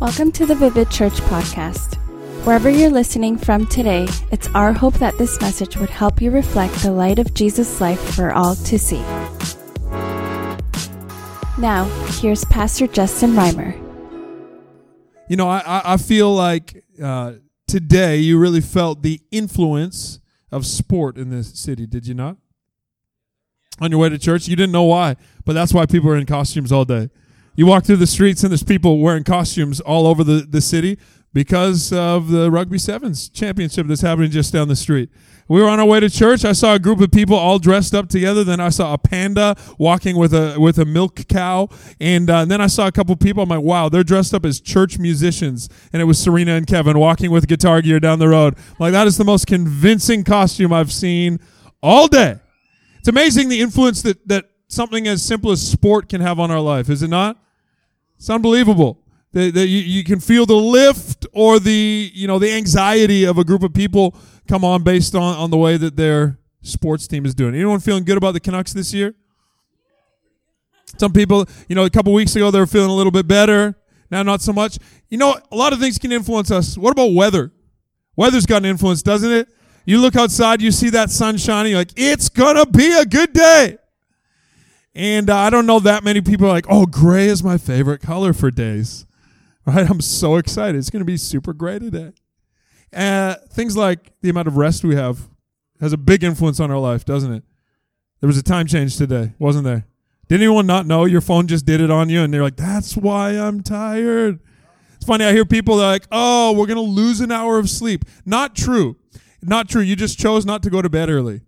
Welcome to the Vivid Church podcast. Wherever you're listening from today, it's our hope that this message would help you reflect the light of Jesus' life for all to see. Now, here's Pastor Justin Reimer. You know, I, I feel like uh, today you really felt the influence of sport in this city, did you not? On your way to church, you didn't know why, but that's why people are in costumes all day. You walk through the streets and there's people wearing costumes all over the, the city because of the Rugby Sevens championship that's happening just down the street. We were on our way to church. I saw a group of people all dressed up together. Then I saw a panda walking with a with a milk cow, and, uh, and then I saw a couple people. I'm like, wow, they're dressed up as church musicians, and it was Serena and Kevin walking with guitar gear down the road. I'm like that is the most convincing costume I've seen all day. It's amazing the influence that that something as simple as sport can have on our life, is it not? It's unbelievable. That, that you, you can feel the lift or the you know the anxiety of a group of people come on based on, on the way that their sports team is doing. Anyone feeling good about the Canucks this year? Some people, you know, a couple weeks ago they were feeling a little bit better. Now not so much. You know, a lot of things can influence us. What about weather? Weather's got an influence, doesn't it? You look outside, you see that sun shining, you're like, it's gonna be a good day. And uh, I don't know that many people are like, oh, gray is my favorite color for days. Right? I'm so excited. It's going to be super gray today. Uh, things like the amount of rest we have has a big influence on our life, doesn't it? There was a time change today, wasn't there? Did anyone not know your phone just did it on you and they're like, that's why I'm tired? It's funny, I hear people like, oh, we're going to lose an hour of sleep. Not true. Not true. You just chose not to go to bed early.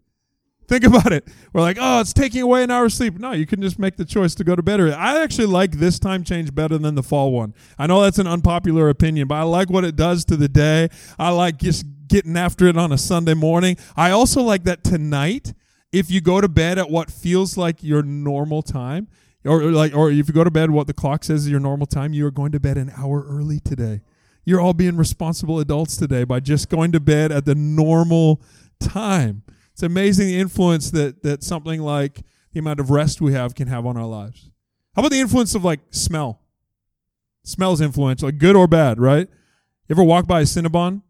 Think about it. We're like, oh, it's taking away an hour of sleep. No, you can just make the choice to go to bed early. I actually like this time change better than the fall one. I know that's an unpopular opinion, but I like what it does to the day. I like just getting after it on a Sunday morning. I also like that tonight, if you go to bed at what feels like your normal time, or like, or if you go to bed what the clock says is your normal time, you are going to bed an hour early today. You're all being responsible adults today by just going to bed at the normal time. It's amazing the influence that that something like the amount of rest we have can have on our lives. How about the influence of like smell? Smell is influential, like good or bad, right? You ever walk by a Cinnabon?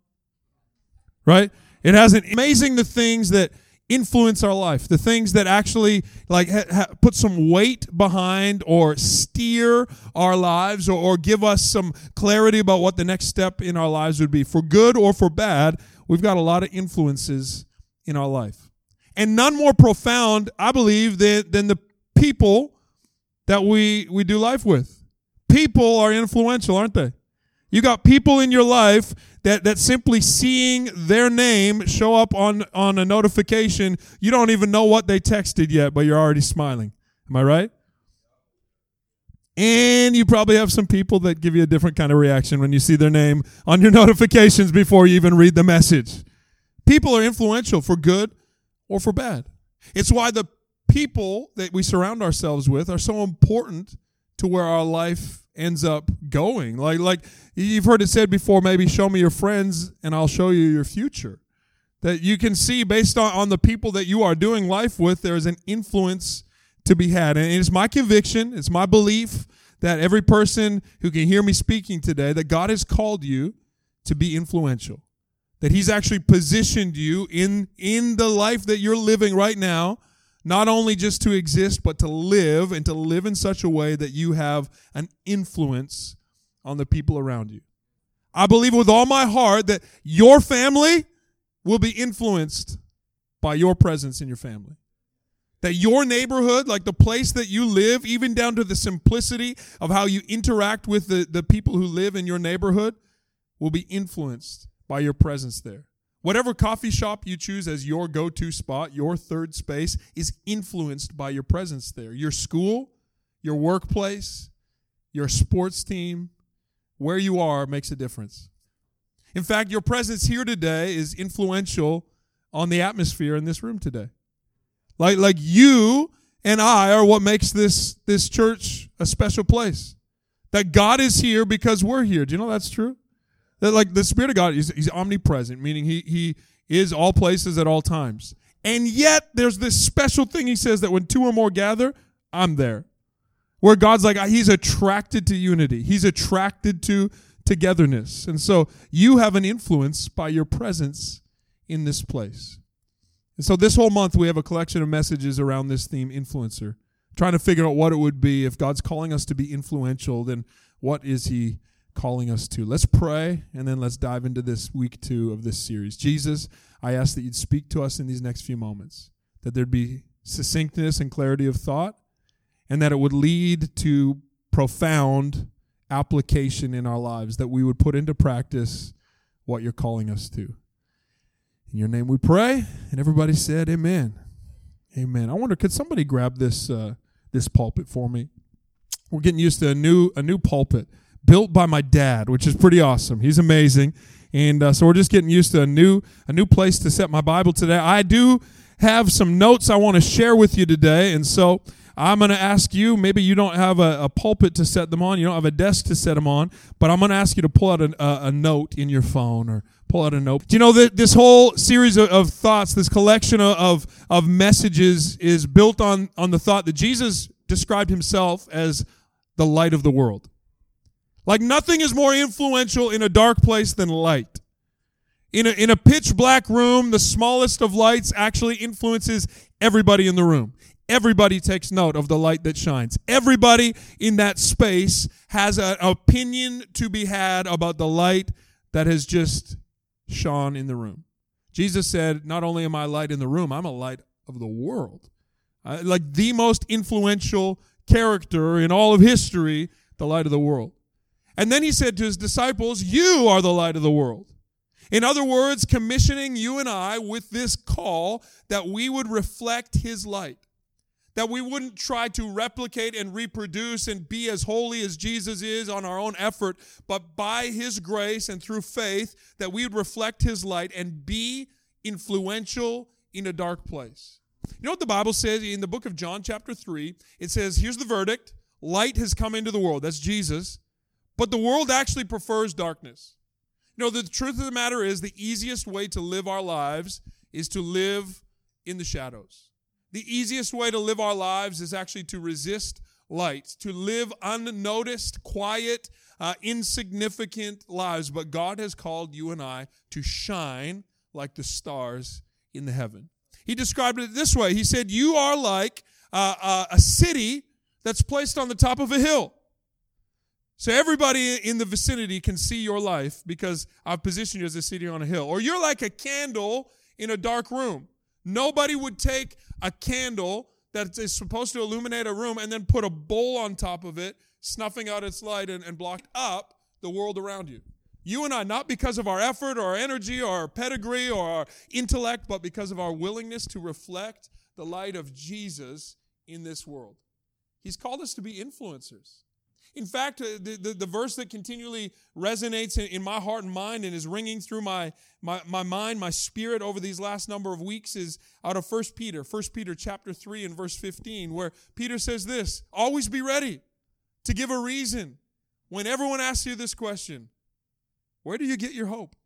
Right? It has an amazing the things that influence our life, the things that actually like ha, ha, put some weight behind or steer our lives or, or give us some clarity about what the next step in our lives would be. For good or for bad, we've got a lot of influences in our life. And none more profound, I believe, than, than the people that we, we do life with. People are influential, aren't they? You got people in your life that, that simply seeing their name show up on, on a notification, you don't even know what they texted yet, but you're already smiling. Am I right? And you probably have some people that give you a different kind of reaction when you see their name on your notifications before you even read the message. People are influential for good or for bad. It's why the people that we surround ourselves with are so important to where our life ends up going. Like like you've heard it said before, maybe show me your friends and I'll show you your future. That you can see based on, on the people that you are doing life with, there is an influence to be had. And it's my conviction, it's my belief that every person who can hear me speaking today, that God has called you to be influential that he's actually positioned you in in the life that you're living right now not only just to exist but to live and to live in such a way that you have an influence on the people around you. I believe with all my heart that your family will be influenced by your presence in your family. That your neighborhood, like the place that you live, even down to the simplicity of how you interact with the, the people who live in your neighborhood, will be influenced by your presence there. Whatever coffee shop you choose as your go to spot, your third space, is influenced by your presence there. Your school, your workplace, your sports team, where you are makes a difference. In fact, your presence here today is influential on the atmosphere in this room today. Like, like you and I are what makes this, this church a special place. That God is here because we're here. Do you know that's true? That like the Spirit of God is he's omnipresent, meaning he he is all places at all times. And yet there's this special thing he says that when two or more gather, I'm there. Where God's like ah, he's attracted to unity. He's attracted to togetherness. And so you have an influence by your presence in this place. And so this whole month we have a collection of messages around this theme influencer, trying to figure out what it would be if God's calling us to be influential, then what is he calling us to? Let's pray and then let's dive into this week 2 of this series. Jesus, I ask that you'd speak to us in these next few moments, that there'd be succinctness and clarity of thought, and that it would lead to profound application in our lives, that we would put into practice what you're calling us to. In your name we pray. And everybody said, Amen. Amen. I wonder, could somebody grab this uh, this pulpit for me? We're getting used to a new a new pulpit built by my dad, which is pretty awesome. He's amazing, and uh, so we're just getting used to a new a new place to set my Bible today. I do have some notes I want to share with you today, and so I'm going to ask you, maybe you don't have a, a, pulpit to set them on, you don't have a desk to set them on, but I'm going to ask you to pull out a, a, a note in your phone or pull out a note. Do you know that this whole series of, of thoughts, this collection of, of, messages is built on, on the thought that Jesus described himself as the light of the world. Like nothing is more influential in a dark place than light. In a, in a pitch black room, the smallest of lights actually influences everybody in the room. Everybody takes note of the light that shines. Everybody in that space has an opinion to be had about the light that has just shone in the room. Jesus said, Not only am I light in the room, I'm a light of the world. Uh, like the most influential character in all of history, the light of the world. And then he said to his disciples, You are the light of the world. In other words, commissioning you and I with this call that we would reflect his light that we wouldn't try to replicate and reproduce and be as holy as Jesus is on our own effort, but by His grace and through faith, that we would reflect His light and be influential in a dark place. You know what the Bible says in the book of John, chapter 3? It says, Here's the verdict light has come into the world. That's Jesus. But the world actually prefers darkness. You know, the truth of the matter is the easiest way to live our lives is to live in the shadows. The easiest way to live our lives is actually to resist light, to live unnoticed, quiet, uh, insignificant lives. But God has called you and I to shine like the stars in the heaven. He described it this way He said, You are like uh, uh, a city that's placed on the top of a hill. So everybody in the vicinity can see your life because I've positioned you as a city on a hill. Or you're like a candle in a dark room. Nobody would take a candle that is supposed to illuminate a room and then put a bowl on top of it, snuffing out its light and, and blocked up the world around you. You and I, not because of our effort or our energy or our pedigree or our intellect, but because of our willingness to reflect the light of Jesus in this world. He's called us to be influencers. In fact, uh, the, the, the, verse that continually resonates in, in, my heart and mind and is ringing through my, my, my mind, my spirit over these last number of weeks is out of 1 Peter, 1 Peter chapter 3 and verse 15, where Peter says this, always be ready to give a reason when everyone asks you this question, where do you get your hope?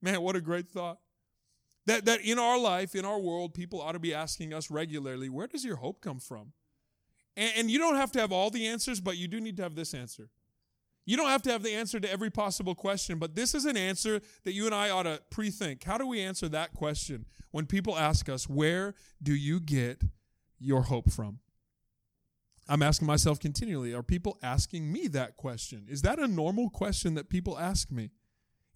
Man, what a great thought. That, that in our life, in our world, people ought to be asking us regularly, where does your hope come from? And, and you don't have to have all the answers, but you do need to have this answer. You don't have to have the answer to every possible question, but this is an answer that you and I ought to pre think. How do we answer that question when people ask us, Where do you get your hope from? I'm asking myself continually, are people asking me that question? Is that a normal question that people ask me?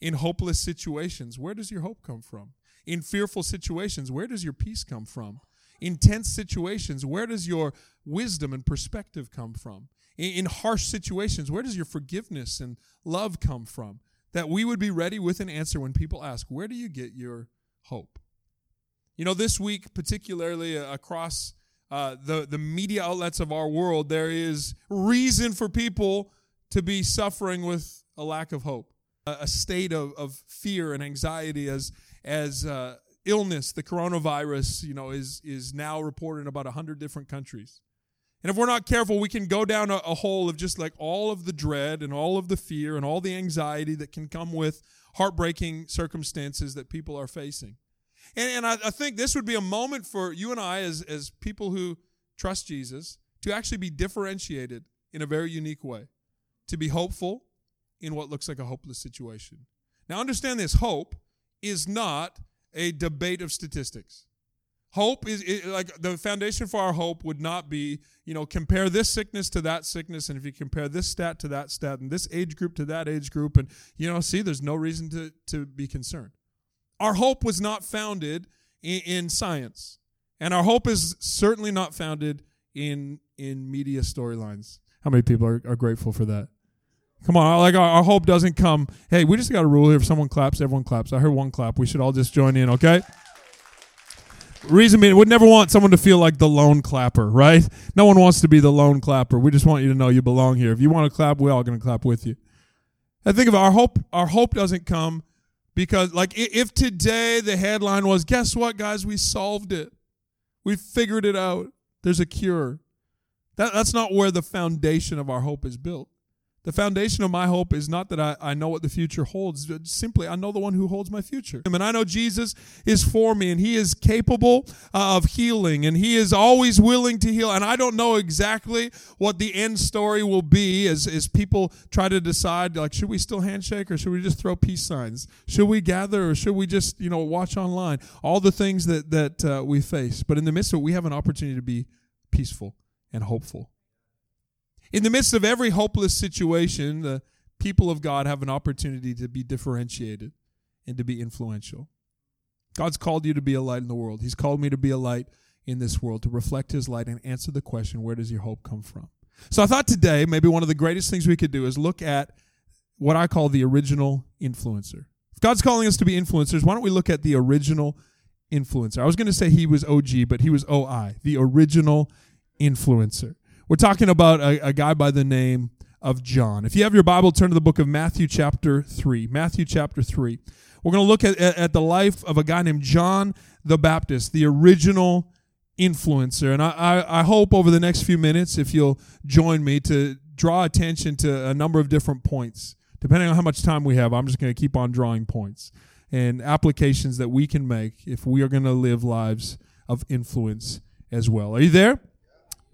In hopeless situations, where does your hope come from? In fearful situations, where does your peace come from? Intense situations, where does your wisdom and perspective come from? In, in harsh situations, where does your forgiveness and love come from? That we would be ready with an answer when people ask, Where do you get your hope? You know, this week, particularly uh, across uh, the, the media outlets of our world, there is reason for people to be suffering with a lack of hope, a, a state of, of fear and anxiety as, as uh, illness, the coronavirus, you know, is is now reported in about 100 different countries. And if we're not careful, we can go down a, a, hole of just like all of the dread and all of the fear and all the anxiety that can come with heartbreaking circumstances that people are facing. And, and I, I think this would be a moment for you and I, as, as people who trust Jesus, to actually be differentiated in a very unique way, to be hopeful in what looks like a hopeless situation. Now, understand this hope is not a debate of statistics. Hope is it, like the foundation for our hope would not be, you know, compare this sickness to that sickness, and if you compare this stat to that stat, and this age group to that age group, and you know, see, there's no reason to to be concerned. Our hope was not founded in, in science, and our hope is certainly not founded in in media storylines. How many people are, are grateful for that? Come on, like our, our hope doesn't come. Hey, we just got a rule here: if someone claps, everyone claps. I heard one clap. We should all just join in, okay? Reason being, we'd never want someone to feel like the lone clapper, right? No one wants to be the lone clapper. We just want you to know you belong here. If you want to clap, we're all going to clap with you. I think of our hope. Our hope doesn't come because, like, if today the headline was, "Guess what, guys? We solved it. We figured it out. There's a cure." That, that's not where the foundation of our hope is built. The foundation of my hope is not that I, I know what the future holds. Simply, I know the one who holds my future. And I know Jesus is for me and he is capable uh, of healing and he is always willing to heal. And I don't know exactly what the end story will be as, as people try to decide, like, should we still handshake or should we just throw peace signs? Should we gather or should we just, you know, watch online? All the things that, that uh, we face. But in the midst of it, we have an opportunity to be peaceful and hopeful. In the midst of every hopeless situation, the people of God have an opportunity to be differentiated and to be influential. God's called you to be a light in the world. He's called me to be a light in this world, to reflect His light and answer the question, where does your hope come from? So I thought today, maybe one of the greatest things we could do is look at what I call the original influencer. If God's calling us to be influencers, why don't we look at the original influencer? I was going to say he was OG, but he was OI, the original influencer. We're talking about a, a guy by the name of John. If you have your Bible, turn to the book of Matthew, chapter 3. Matthew, chapter 3. We're going to look at, at, the life of a guy named John the Baptist, the original influencer. And I, I, I, hope over the next few minutes, if you'll join me, to draw attention to a number of different points. Depending on how much time we have, I'm just going to keep on drawing points and applications that we can make if we are going to live lives of influence as well. Are you there?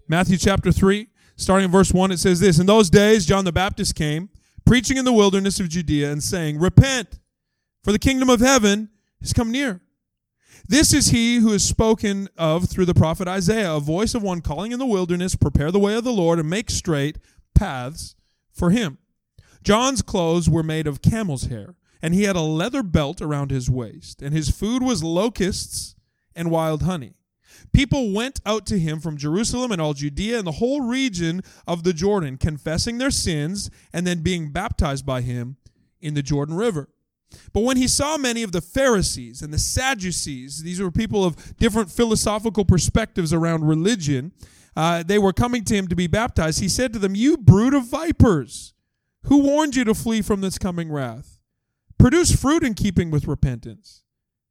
Matthew chapter 3, starting in verse 1, it says this In those days, John the Baptist came, preaching in the wilderness of Judea and saying, Repent, for the kingdom of heaven has come near. This is he who is spoken of through the prophet Isaiah, a voice of one calling in the wilderness, Prepare the way of the Lord and make straight paths for him. John's clothes were made of camel's hair, and he had a leather belt around his waist, and his food was locusts and wild honey. People went out to him from Jerusalem and all Judea and the whole region of the Jordan, confessing their sins and then being baptized by him in the Jordan River. But when he saw many of the Pharisees and the Sadducees, these were people of different philosophical perspectives around religion, uh, they were coming to him to be baptized. He said to them, You brood of vipers, who warned you to flee from this coming wrath? Produce fruit in keeping with repentance.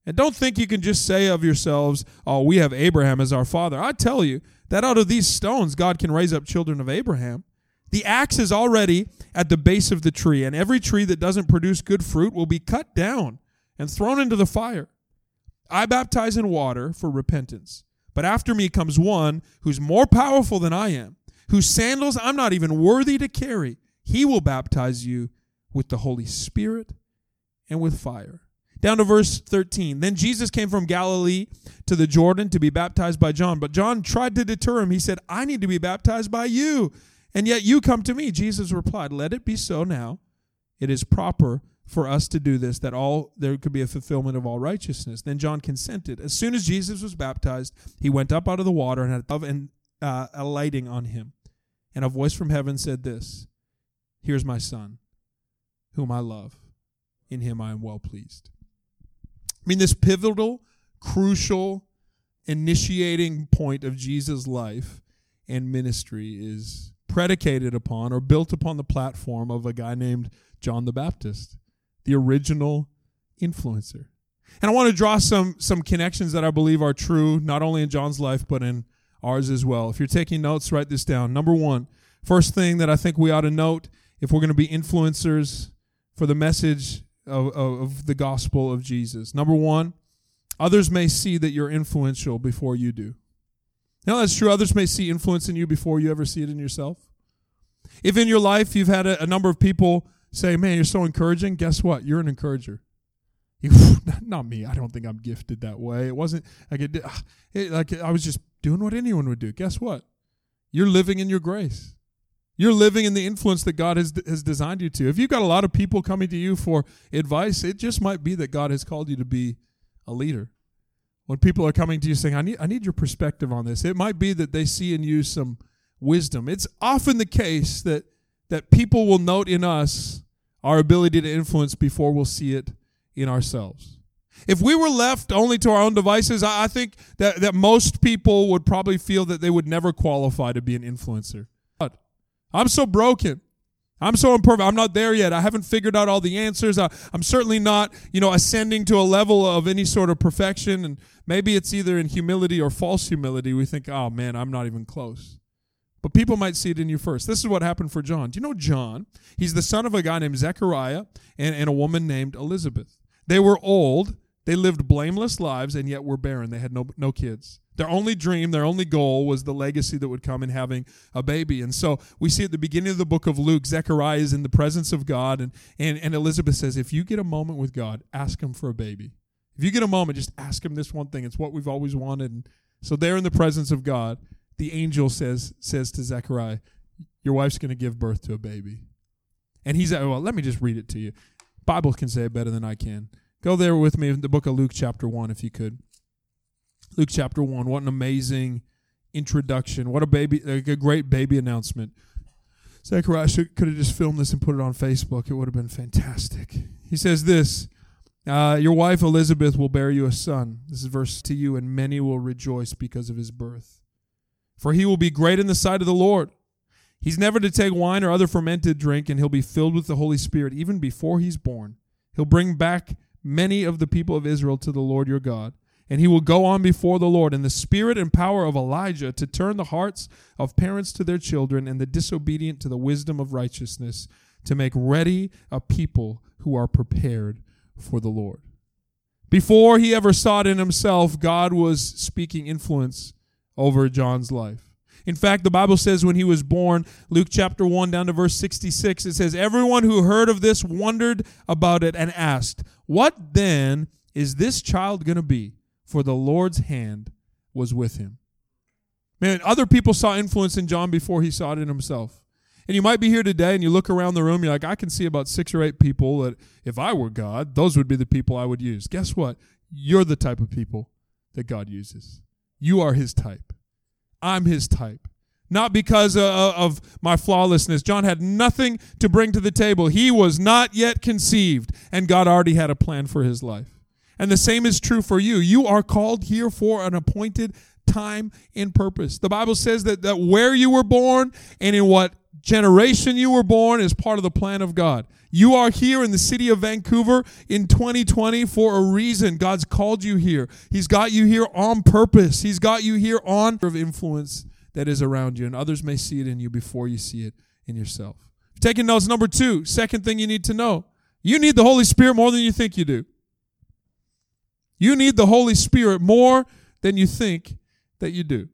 And don't think you can just say of yourselves, oh, we have Abraham as our father. I tell you that out of these stones, God can raise up children of Abraham. The axe is already at the base of the tree, and every tree that doesn't produce good fruit will be cut down and thrown into the fire. I baptize in water for repentance, but after me comes one who's more powerful than I am, whose sandals I'm not even worthy to carry. He will baptize you with the Holy Spirit and with fire. Down to verse 13. Then Jesus came from Galilee to the Jordan to be baptized by John. But John tried to deter him. He said, I need to be baptized by you, and yet you come to me. Jesus replied, Let it be so now. It is proper for us to do this, that all there could be a fulfillment of all righteousness. Then John consented. As soon as Jesus was baptized, he went up out of the water and had a and uh, on him. And a voice from heaven said this Here's my son, whom I love. In him I am well pleased. I mean, this pivotal, crucial, initiating point of Jesus' life and ministry is predicated upon or built upon the platform of a guy named John the Baptist, the original influencer. And I want to draw some some connections that I believe are true not only in John's life but in ours as well. If you're taking notes, write this down. Number 1, first thing that I think we ought to note if we're going to be influencers for the message of, of the gospel of Jesus. Number one, others may see that you're influential before you do. Now, that's true. Others may see influence in you before you ever see it in yourself. If in your life you've had a, a number of people say, man, you're so encouraging. Guess what? You're an encourager. You, not me. I don't think I'm gifted that way. It wasn't like it, it, like I was just doing what anyone would do. Guess what? You're living in your grace. You're living in the influence that God has, has designed you to. If you've got a lot of people coming to you for advice, it just might be that God has called you to be a leader. When people are coming to you saying, I need, I need your perspective on this, it might be that they see in you some wisdom. It's often the case that, that people will note in us our ability to influence before we'll see it in ourselves. If we were left only to our own devices, I, I think that, that most people would probably feel that they would never qualify to be an influencer. I'm so broken. I'm so imperfect. I'm not there yet. I haven't figured out all the answers. I, am certainly not, you know, ascending to a level of any sort of perfection. And maybe it's either in humility or false humility. We think, oh man, I'm not even close. But people might see it in you first. This is what happened for John. Do you know John? He's the son of a guy named Zechariah and, and a woman named Elizabeth. They were old. They lived blameless lives and yet were barren. They had no, no kids. Their only dream, their only goal was the legacy that would come in having a baby. And so we see at the beginning of the book of Luke, Zechariah is in the presence of God, and, and, and Elizabeth says, If you get a moment with God, ask him for a baby. If you get a moment, just ask him this one thing. It's what we've always wanted. And so they're in the presence of God. The angel says, says to Zechariah, Your wife's going to give birth to a baby. And he's, like, well, let me just read it to you. Bible can say it better than I can. Go there with me in the book of Luke, chapter 1, if you could. Luke chapter 1. What an amazing introduction. What a baby, like a great baby announcement. Zechariah could have just filmed this and put it on Facebook. It would have been fantastic. He says this uh, Your wife Elizabeth will bear you a son. This is verse to you, and many will rejoice because of his birth. For he will be great in the sight of the Lord. He's never to take wine or other fermented drink, and he'll be filled with the Holy Spirit even before he's born. He'll bring back many of the people of Israel to the Lord your God and he will go on before the Lord in the spirit and power of Elijah to turn the hearts of parents to their children and the disobedient to the wisdom of righteousness, to make ready a people who are prepared for the Lord. Before he ever saw it in himself, God was speaking influence over John's life. In fact, the Bible says when he was born, Luke chapter 1 down to verse 66, it says, Everyone who heard of this wondered about it and asked, What then is this child going to be? For the Lord's hand was with him. Man, other people saw influence in John before he saw it in himself. And you might be here today and you look around the room, you're like, I can see about six or eight people that if I were God, those would be the people I would use. Guess what? You're the type of people that God uses. You are his type. I'm his type. Not because uh, of my flawlessness. John had nothing to bring to the table. He was not yet conceived, and God already had a plan for his life. And the same is true for you. You are called here for an appointed time and purpose. The Bible says that, that where you were born and in what generation you were born is part of the plan of God. You are here in the city of Vancouver in 2020 for a reason. God's called you here. He's got you here on purpose. He's got you here on of influence that is around you, and others may see it in you before you see it in yourself. Taking notes, number two, second thing you need to know. You need the Holy Spirit more than you think you do. You need the Holy Spirit more than you think that you do.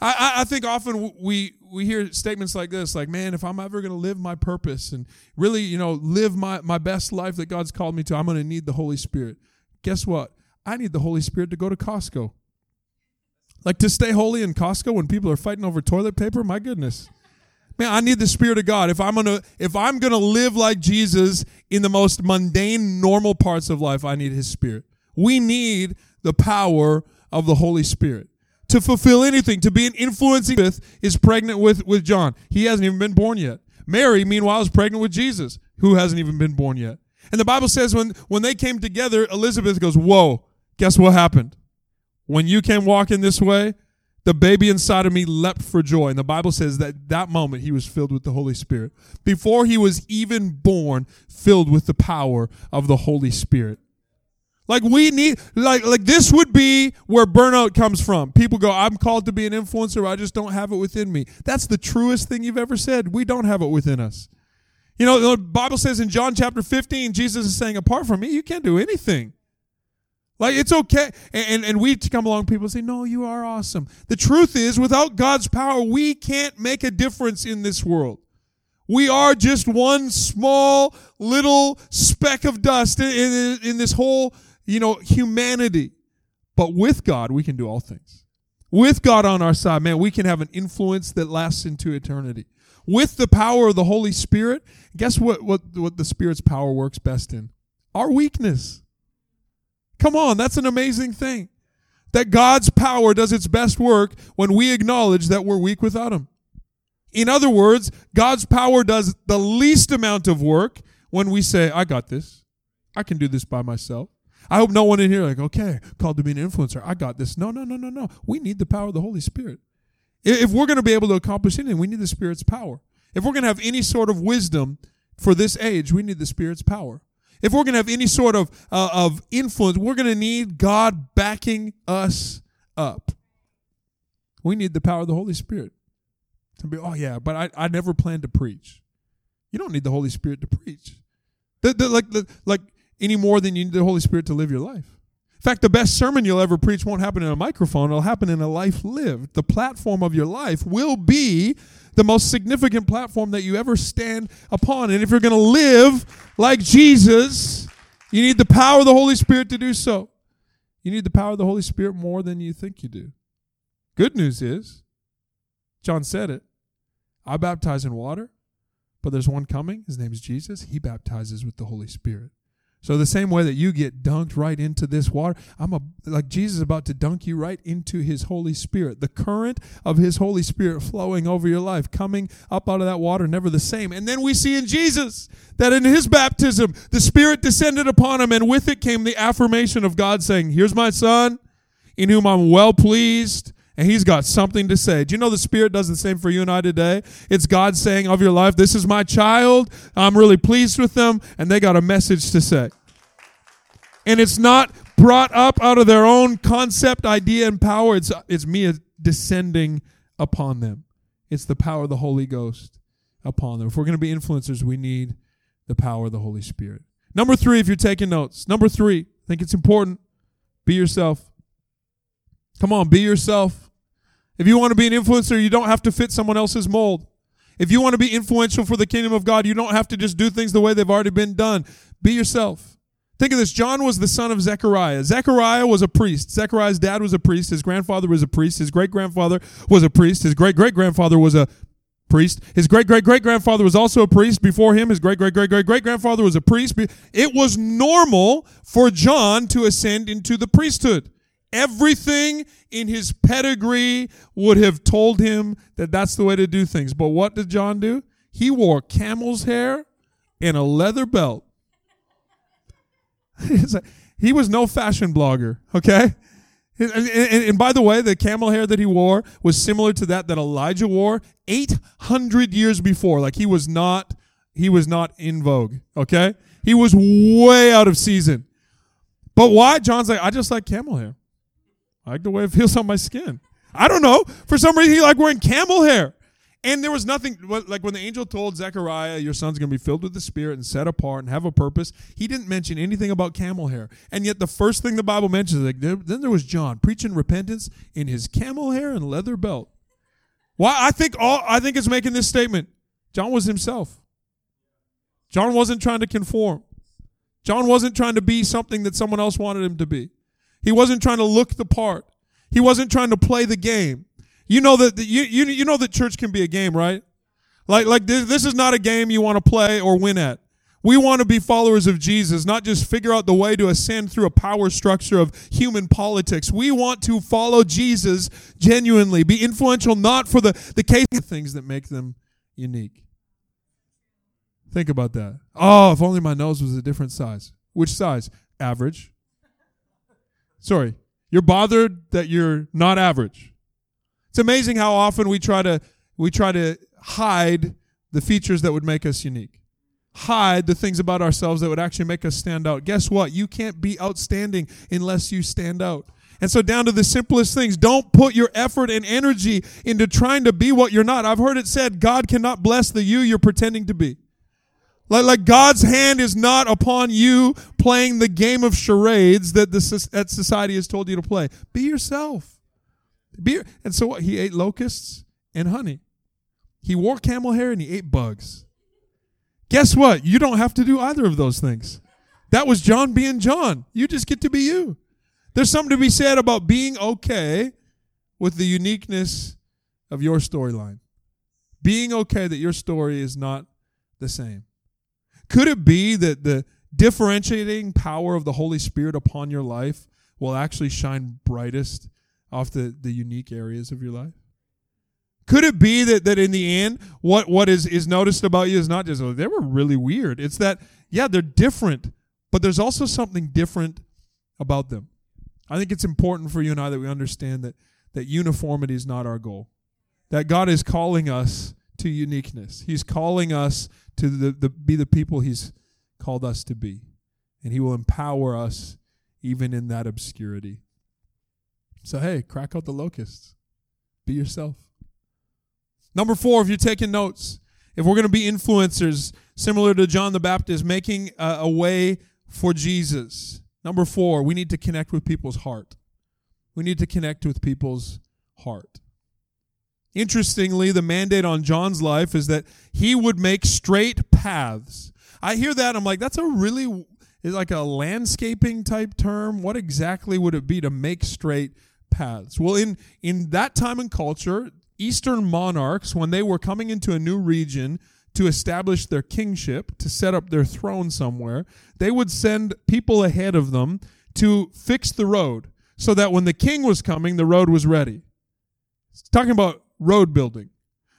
I, I, think often we we hear statements like this, like, man, if I'm ever going to live my purpose and really, you know, live my, my best life that God's called me to, I'm going to need the Holy Spirit. Guess what? I need the Holy Spirit to go to Costco. Like to stay holy in Costco when people are fighting over toilet paper, my goodness. Man, I need the Spirit of God. If I'm gonna if I'm gonna live like Jesus in the most mundane, normal parts of life, I need his spirit. We need the power of the Holy Spirit to fulfill anything, to be an influencing Elizabeth is pregnant with, with John. He hasn't even been born yet. Mary, meanwhile, is pregnant with Jesus, who hasn't even been born yet. And the Bible says when, when they came together, Elizabeth goes, Whoa, guess what happened? When you came walking this way, the baby inside of me leapt for joy. And the Bible says that that moment he was filled with the Holy Spirit. Before he was even born, filled with the power of the Holy Spirit. Like we need like like this would be where burnout comes from. People go, "I'm called to be an influencer, I just don't have it within me." That's the truest thing you've ever said. We don't have it within us. You know, the Bible says in John chapter 15, Jesus is saying, "Apart from me, you can't do anything." Like it's okay. And, and, and we come along, people say, No, you are awesome. The truth is, without God's power, we can't make a difference in this world. We are just one small little speck of dust in, in, in this whole, you know, humanity. But with God, we can do all things. With God on our side, man, we can have an influence that lasts into eternity. With the power of the Holy Spirit, guess what, what, what the Spirit's power works best in? Our weakness. Come on, that's an amazing thing. That God's power does its best work when we acknowledge that we're weak without Him. In other words, God's power does the least amount of work when we say, I got this. I can do this by myself. I hope no one in here like, okay, called to be an influencer. I got this. No, no, no, no, no. We need the power of the Holy Spirit. If we're going to be able to accomplish anything, we need the Spirit's power. If we're going to have any sort of wisdom for this age, we need the Spirit's power. If we're going to have any sort of uh, of influence, we're going to need God backing us up. We need the power of the Holy Spirit to be, oh yeah, but I, I never planned to preach. You don't need the Holy Spirit to preach. The, the, like, the, like any more than you need the Holy Spirit to live your life. In fact, the best sermon you'll ever preach won't happen in a microphone. It'll happen in a life lived. The platform of your life will be the most significant platform that you ever stand upon. And if you're going to live like Jesus, you need the power of the Holy Spirit to do so. You need the power of the Holy Spirit more than you think you do. Good news is, John said it I baptize in water, but there's one coming. His name is Jesus. He baptizes with the Holy Spirit. So the same way that you get dunked right into this water, I'm a, like Jesus is about to dunk you right into his Holy Spirit. The current of his Holy Spirit flowing over your life, coming up out of that water, never the same. And then we see in Jesus that in his baptism, the Spirit descended upon him, and with it came the affirmation of God saying, Here's my son, in whom I'm well pleased and he's got something to say. Do you know the Spirit does the same for you and I today? It's God saying of your life, This is my child. I'm really pleased with them, and they got a message to say. And it's not brought up out of their own concept, idea, and power. It's, it's me descending upon them. It's the power of the Holy Ghost upon them. If we're going to be influencers, we need the power of the Holy Spirit. Number three, if you're taking notes, number three, I think it's important be yourself. Come on, be yourself. If you want to be an influencer, you don't have to fit someone else's mold. If you want to be influential for the kingdom of God, you don't have to just do things the way they've already been done. Be yourself. Think of this. John was the son of Zechariah. Zechariah was a priest. Zechariah's dad was a priest. His grandfather was a priest. His great grandfather was a priest. His great great grandfather was a priest. His great great great grandfather was also a priest. Before him, his great great great great great grandfather was a priest. It was normal for John to ascend into the priesthood. Everything in his pedigree would have told him that that's the way to do things. But what did John do? He wore camel's hair and a leather belt. he was no fashion blogger, okay? And, and, and, by the way, the camel hair that he wore was similar to that that Elijah wore 800 years before. Like he was not, he was not in vogue, okay? He was way out of season. But why? John's like, I just like camel hair. I like the way it feels on my skin. I don't know. For some reason, he liked wearing camel hair. And there was nothing, like when the angel told Zechariah, your son's going to be filled with the Spirit and set apart and have a purpose, he didn't mention anything about camel hair. And yet, the first thing the Bible mentions, like, then there was John preaching repentance in his camel hair and leather belt. Why? I think all, I think it's making this statement. John was himself. John wasn't trying to conform. John wasn't trying to be something that someone else wanted him to be. He wasn't trying to look the part. He wasn't trying to play the game. You know that you, you you know that church can be a game, right? Like like this, this is not a game you want to play or win at. We want to be followers of Jesus, not just figure out the way to ascend through a power structure of human politics. We want to follow Jesus genuinely, be influential not for the, the case of things that make them unique. Think about that. Oh, if only my nose was a different size. Which size? Average. Sorry. You're bothered that you're not average. It's amazing how often we try to we try to hide the features that would make us unique. Hide the things about ourselves that would actually make us stand out. Guess what? You can't be outstanding unless you stand out. And so, down to the simplest things, don't put your effort and energy into trying to be what you're not. I've heard it said God cannot bless the you you're pretending to be. Like, like God's hand is not upon you playing the game of charades that the that society has told you to play. Be yourself. Be, and so what? He ate locusts and honey. He wore camel hair and he ate bugs. Guess what? You don't have to do either of those things. That was John being John. You just get to be you. There's something to be said about being okay with the uniqueness of your storyline. Being okay that your story is not the same. Could it be that the differentiating power of the Holy Spirit upon your life will actually shine brightest off the, the unique areas of your life? Could it be that, that in the end, what, what is, is noticed about you is not just, oh, they were really weird. It's that, yeah, they're different, but there's also something different about them. I think it's important for you and I that we understand that, that uniformity is not our goal. That God is calling us to uniqueness. He's calling us to the, the, be the people He's called us to be. And He will empower us even in that obscurity. So, hey, crack out the locusts. Be yourself. Number four, if you're taking notes, if we're going to be influencers, similar to John the Baptist, making a, a way for Jesus. Number four, we need to connect with people's heart. We need to connect with people's heart. Interestingly, the mandate on John's life is that he would make straight paths. I hear that, I'm like, that's a really like a landscaping type term. What exactly would it be to make straight paths? Well, in in that time and culture, Eastern monarchs, when they were coming into a new region to establish their kingship, to set up their throne somewhere, they would send people ahead of them to fix the road so that when the king was coming, the road was ready. It's talking about road building.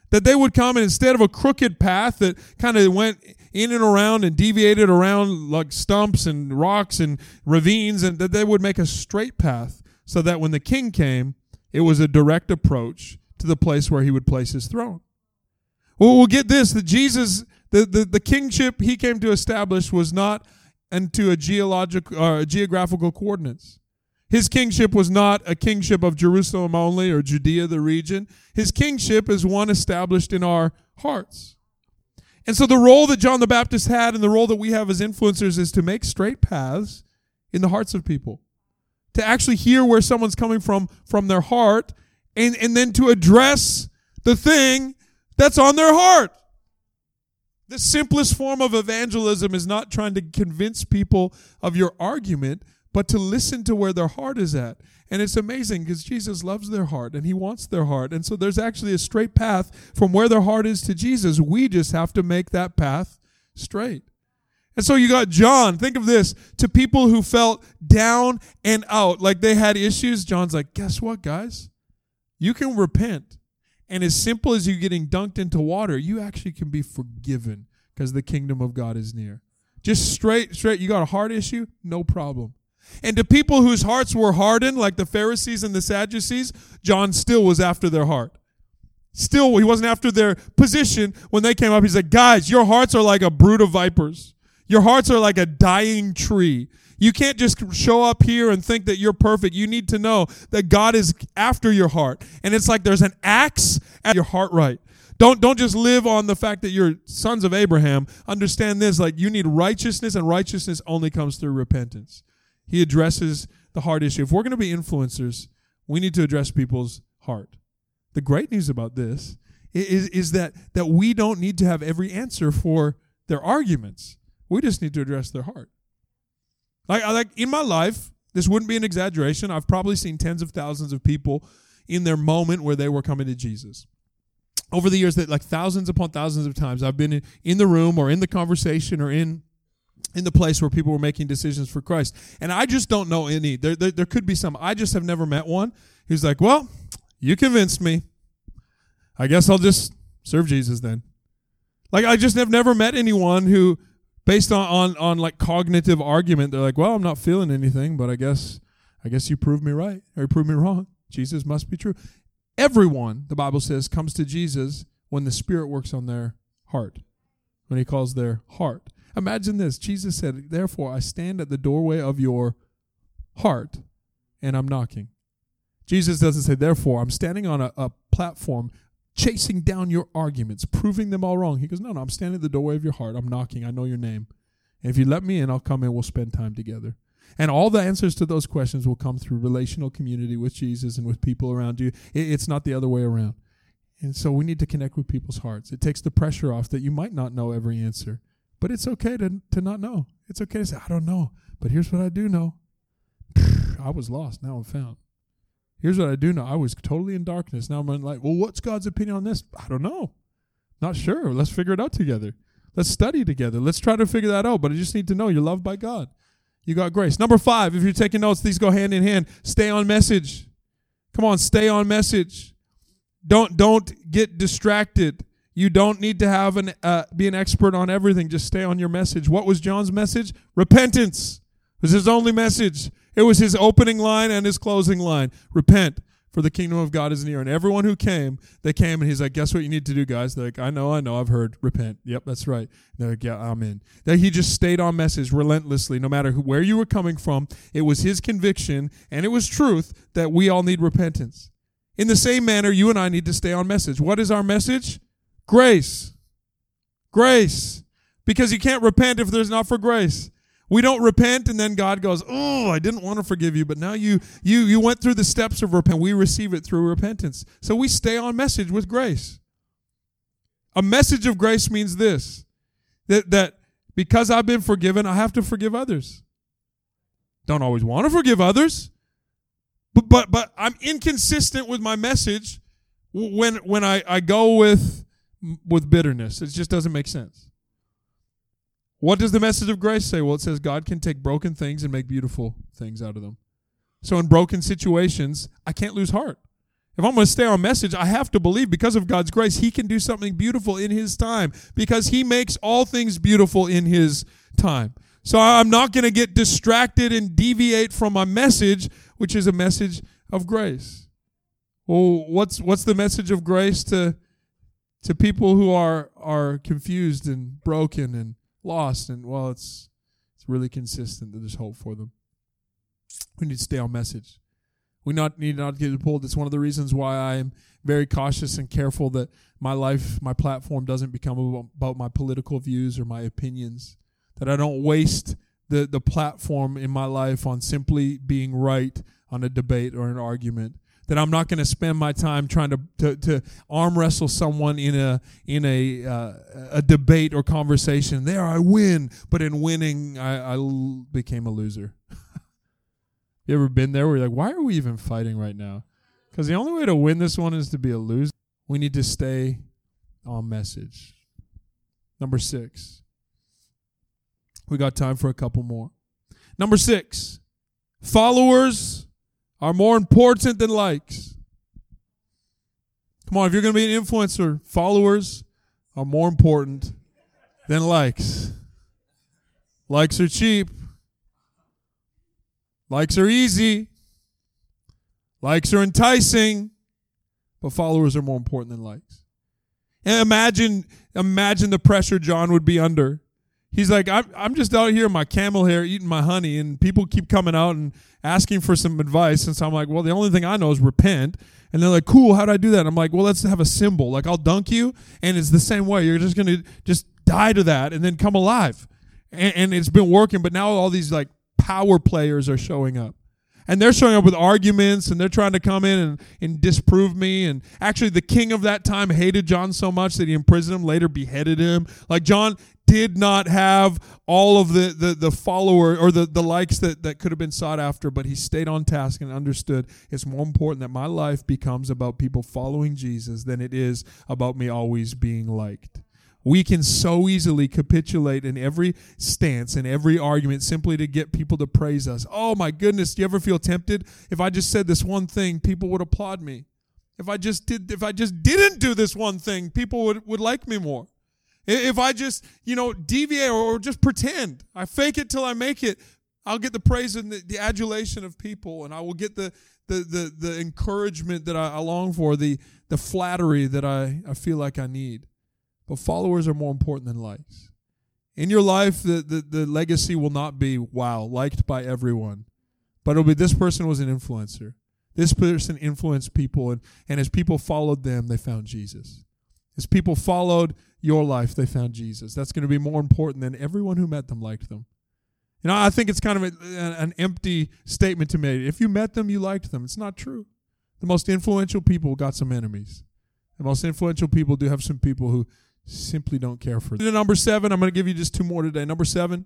That they would come and instead of a crooked path that kind of went in and around and deviated around like stumps and rocks and ravines, and that they would make a straight path so that when the king came, it was a direct approach to the place where he would place his throne. Well, we'll get this that Jesus, the, the, the kingship he came to establish was not into a geological or uh, geographical coordinates. His kingship was not a kingship of Jerusalem only or Judea, the region. His kingship is one established in our hearts. And so the role that John the Baptist had and the role that we have as influencers is to make straight paths in the hearts of people. To actually hear where someone's coming from from their heart and, and then to address the thing that's on their heart. The simplest form of evangelism is not trying to convince people of your argument, but to listen to where their heart is at. And it's amazing because Jesus loves their heart and he wants their heart. And so there's actually a straight path from where their heart is to Jesus. We just have to make that path straight. And so you got John, think of this, to people who felt down and out, like they had issues. John's like, guess what, guys? You can repent. And as simple as you getting dunked into water, you actually can be forgiven because the kingdom of God is near. Just straight, straight, you got a heart issue? No problem. And to people whose hearts were hardened, like the Pharisees and the Sadducees, John still was after their heart. Still, he wasn't after their position when they came up. He said, Guys, your hearts are like a brood of vipers. Your hearts are like a dying tree. You can't just show up here and think that you're perfect. You need to know that God is after your heart. And it's like there's an axe at your heart right. Don't don't just live on the fact that you're sons of Abraham. Understand this like you need righteousness and righteousness only comes through repentance. He addresses the heart issue. If we're going to be influencers, we need to address people's heart. The great news about this is, is that, that we don't need to have every answer for their arguments. We just need to address their heart. Like, like in my life, this wouldn't be an exaggeration. I've probably seen tens of thousands of people in their moment where they were coming to Jesus. Over the years, that like thousands upon thousands of times, I've been in, in the room or in the conversation or in in the place where people were making decisions for Christ. And I just don't know any. There, there, there could be some. I just have never met one who's like, well, you convinced me. I guess I'll just serve Jesus then. Like I just have never met anyone who, based on, on on like cognitive argument, they're like, well, I'm not feeling anything, but I guess I guess you proved me right or you proved me wrong. Jesus must be true. Everyone, the Bible says, comes to Jesus when the Spirit works on their heart, when He calls their heart. Imagine this Jesus said, Therefore, I stand at the doorway of your heart and I'm knocking. Jesus doesn't say, Therefore, I'm standing on a, a platform chasing down your arguments, proving them all wrong. He goes, No, no, I'm standing at the doorway of your heart. I'm knocking. I know your name. And if you let me in, I'll come in. We'll spend time together. And all the answers to those questions will come through relational community with Jesus and with people around you. It's not the other way around. And so we need to connect with people's hearts. It takes the pressure off that you might not know every answer But it's okay to, to not know. It's okay to say, I don't know. But here's what I do know. I was lost. Now I'm found. Here's what I do know. I was totally in darkness. Now I'm like, well, what's God's opinion on this? I don't know. Not sure. Let's figure it out together. Let's study together. Let's try to figure that out. But I just need to know you're loved by God. You got grace. Number five, if you're taking notes, these go hand in hand. Stay on message. Come on, stay on message. Don't don't get distracted. You don't need to have an uh, be an expert on everything. Just stay on your message. What was John's message? Repentance. It was his only message. It was his opening line and his closing line. Repent, for the kingdom of God is near. And everyone who came, they came and he's like, Guess what you need to do, guys? They're like, I know, I know, I've heard. Repent. Yep, that's right. And they're like, Yeah, I'm in. That he just stayed on message relentlessly, no matter who, where you were coming from. It was his conviction and it was truth that we all need repentance. In the same manner, you and I need to stay on message. What is our message? Grace. Grace. Because you can't repent if there's not for grace. We don't repent and then God goes, "Oh, I didn't want to forgive you, but now you you you went through the steps of repent. We receive it through repentance." So we stay on message with grace. A message of grace means this that that because I've been forgiven, I have to forgive others. Don't always want to forgive others, but but but I'm inconsistent with my message when when I, I go with with bitterness. It just doesn't make sense. What does the message of grace say? Well, it says God can take broken things and make beautiful things out of them. So in broken situations, I can't lose heart. If I'm going to stay on message, I have to believe because of God's grace, He can do something beautiful in His time because He makes all things beautiful in His time. So I'm not going to get distracted and deviate from my message, which is a message of grace. Well, what's what's the message of grace to to people who are are confused and broken and lost, and well, it's it's really consistent that there's hope for them. We need to stay on message. We not need not get pulled. It's one of the reasons why I am very cautious and careful that my life, my platform, doesn't become about my political views or my opinions. That I don't waste the the platform in my life on simply being right on a debate or an argument that I'm not going to spend my time trying to, to, to, arm wrestle someone in a in a uh, a debate or conversation. There, I win, but in winning, I, I became a loser. you ever been there where you're like, why are we even fighting right now? Because the only way to win this one is to be a loser. We need to stay on message. Number six. We got time for a couple more. Number six. Followers are more important than likes. Come on, if you're going to be an influencer, followers are more important than likes. Likes are cheap. Likes are easy. Likes are enticing, but followers are more important than likes. And imagine, imagine the pressure John would be under he's like, I'm, I'm just out here in my camel hair eating my honey, and people keep coming out and asking for some advice. And so I'm like, well, the only thing I know is repent. And they're like, cool, how do I do that? I'm like, well, let's have a symbol. Like, I'll dunk you, and it's the same way. You're just going to just die to that and then come alive. And, and it's been working, but now all these like power players are showing up and they're showing up with arguments and they're trying to come in and, and disprove me and actually the king of that time hated john so much that he imprisoned him later beheaded him like john did not have all of the the, the follower or the, the likes that, that could have been sought after, but he stayed on task and understood it's more important that my life becomes about people following Jesus than it is about me always being liked. We can so easily capitulate in every stance and every argument simply to get people to praise us. Oh my goodness, do you ever feel tempted? If I just said this one thing, people would applaud me. If I just did if I just didn't do this one thing, people would, would like me more. If I just, you know, deviate or just pretend, I fake it till I make it, I'll get the praise and the, the adulation of people, and I will get the the the, the encouragement that I, I long for, the the flattery that I, I feel like I need. But followers are more important than likes. In your life, the, the, the legacy will not be, wow, liked by everyone. But it'll be this person was an influencer. This person influenced people, and, and as people followed them, they found Jesus. As people followed your life, they found Jesus. That's going to be more important than everyone who met them liked them. You know, I think it's kind of a, an empty statement to make. If you met them, you liked them. It's not true. The most influential people got some enemies. The most influential people do have some people who simply don't care for them. Number seven, I'm going to give you just two more today. Number seven,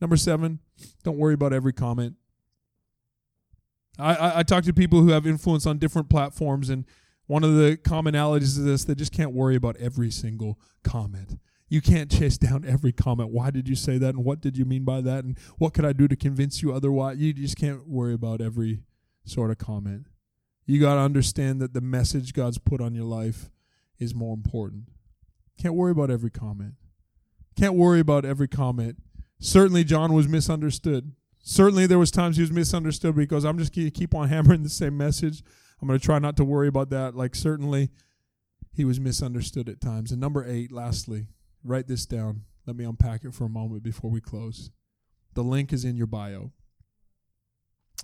number seven, don't worry about every comment. I, I, I talk to people who have influence on different platforms, and one of the commonalities of this, they just can't worry about every single comment. You can't chase down every comment. Why did you say that? And what did you mean by that? And what could I do to convince you otherwise? You just can't worry about every sort of comment. You got to understand that the message God's put on your life is more important. Can't worry about every comment. Can't worry about every comment. Certainly, John was misunderstood. Certainly, there was times he was misunderstood because I'm just going to keep on hammering the same message. I'm going to try not to worry about that. Like, certainly, he was misunderstood at times. And number eight, lastly, write this down. Let me unpack it for a moment before we close. The link is in your bio.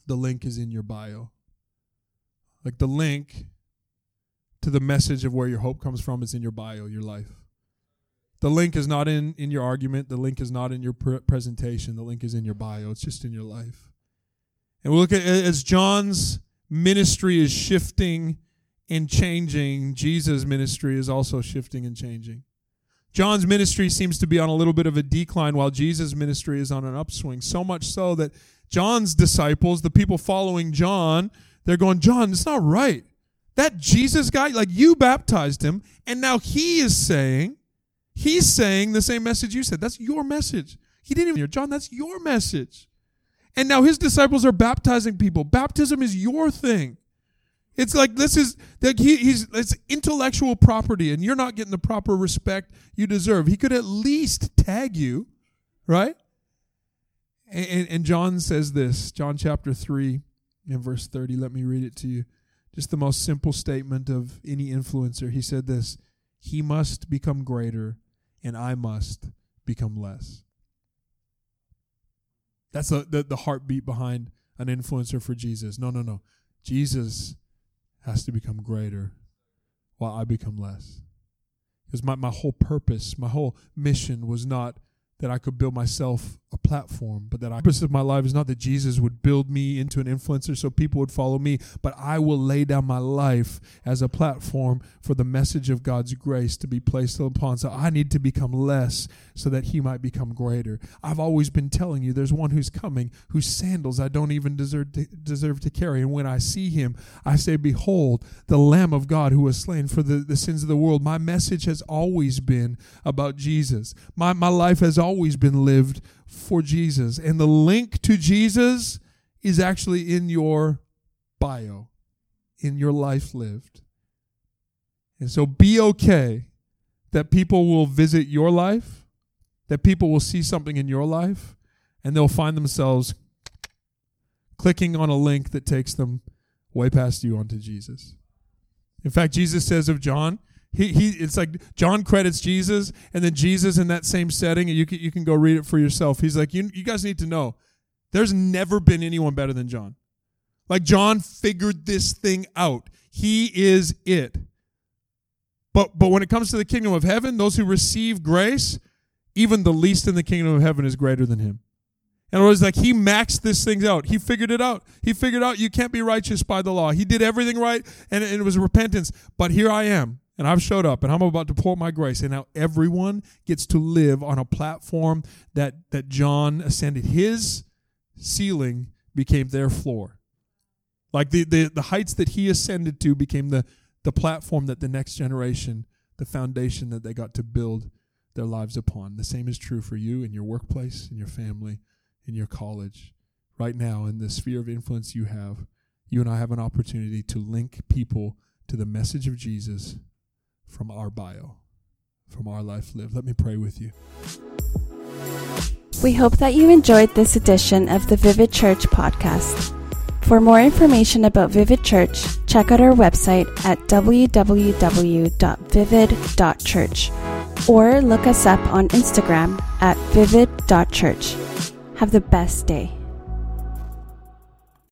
The link is in your bio. Like the link to the message of where your hope comes from is in your bio, your life. The link is not in, in your argument. The link is not in your pr- presentation. The link is in your bio. It's just in your life. And we look at as John's ministry is shifting and changing, Jesus' ministry is also shifting and changing. John's ministry seems to be on a little bit of a decline while Jesus' ministry is on an upswing. So much so that John's disciples, the people following John, they're going, John, it's not right. That Jesus guy, like you baptized him, and now he is saying, he's saying the same message you said. That's your message. He didn't even hear, John, that's your message. And now his disciples are baptizing people. Baptism is your thing. It's like this is like he, he's it's intellectual property, and you're not getting the proper respect you deserve. He could at least tag you, right? And, and, and John says this, John chapter three, in verse thirty. Let me read it to you. Just the most simple statement of any influencer. He said this: He must become greater, and I must become less. That's the, the, the heartbeat behind an influencer for Jesus. No, no, no. Jesus has to become greater while I become less. Because my, my whole purpose, my whole mission was not that I could build myself platform, but that the purpose of my life is not that Jesus would build me into an influencer so people would follow me, but I will lay down my life as a platform for the message of God's grace to be placed upon. So I need to become less so that he might become greater. I've always been telling you there's one who's coming whose sandals I don't even deserve to, deserve to carry. And when I see him, I say, Behold, the Lamb of God who was slain for the, the sins of the world. My message has always been about Jesus. My, my life has always been lived for Jesus. And the link to Jesus is actually in your bio, in your life lived. And so be okay that people will visit your life, that people will see something in your life, and they'll find themselves clicking on a link that takes them way past you onto Jesus. In fact, Jesus says of John, he, he it's like John credits Jesus and then Jesus in that same setting and you can, you can go read it for yourself. He's like you you guys need to know there's never been anyone better than John. Like John figured this thing out. He is it. But but when it comes to the kingdom of heaven, those who receive grace, even the least in the kingdom of heaven is greater than him. And it was like he maxed this thing out. He figured it out. He figured out you can't be righteous by the law. He did everything right, and, and it was repentance. But here I am and I've showed up and I'm about to pour my grace. And now everyone gets to live on a platform that that John ascended. His ceiling became their floor. Like the the, the heights that he ascended to became the the platform that the next generation the foundation that they got to build their lives upon. The same is true for you in your workplace in your family in your college. Right now in the sphere of influence you have you and I have an opportunity to link people to the message of Jesus from our bio, from our life lived. Let me pray with you. We hope that you enjoyed this edition of the Vivid Church podcast. For more information about Vivid Church, check out our website at www.vivid.church or look us up on Instagram at vivid.church. Have the best day.